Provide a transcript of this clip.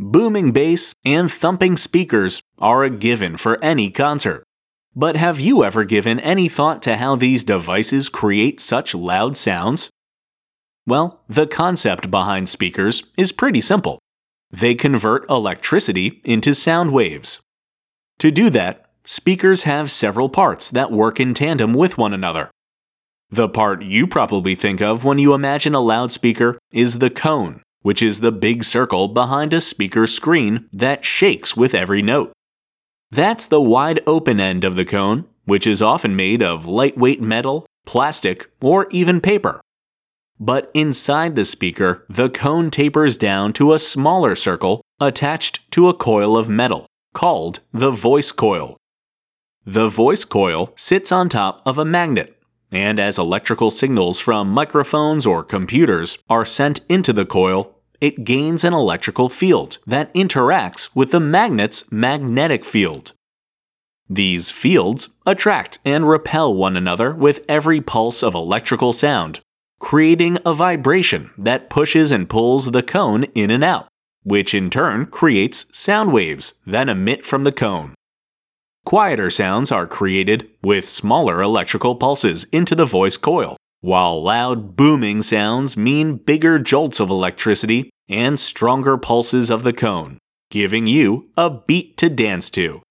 Booming bass and thumping speakers are a given for any concert. But have you ever given any thought to how these devices create such loud sounds? Well, the concept behind speakers is pretty simple. They convert electricity into sound waves. To do that, speakers have several parts that work in tandem with one another. The part you probably think of when you imagine a loudspeaker is the cone, which is the big circle behind a speaker screen that shakes with every note. That's the wide open end of the cone, which is often made of lightweight metal, plastic, or even paper. But inside the speaker, the cone tapers down to a smaller circle attached to a coil of metal, called the voice coil. The voice coil sits on top of a magnet, and as electrical signals from microphones or computers are sent into the coil, it gains an electrical field that interacts with the magnet's magnetic field. These fields attract and repel one another with every pulse of electrical sound, creating a vibration that pushes and pulls the cone in and out, which in turn creates sound waves that emit from the cone. Quieter sounds are created with smaller electrical pulses into the voice coil, while loud booming sounds mean bigger jolts of electricity and stronger pulses of the cone, giving you a beat to dance to.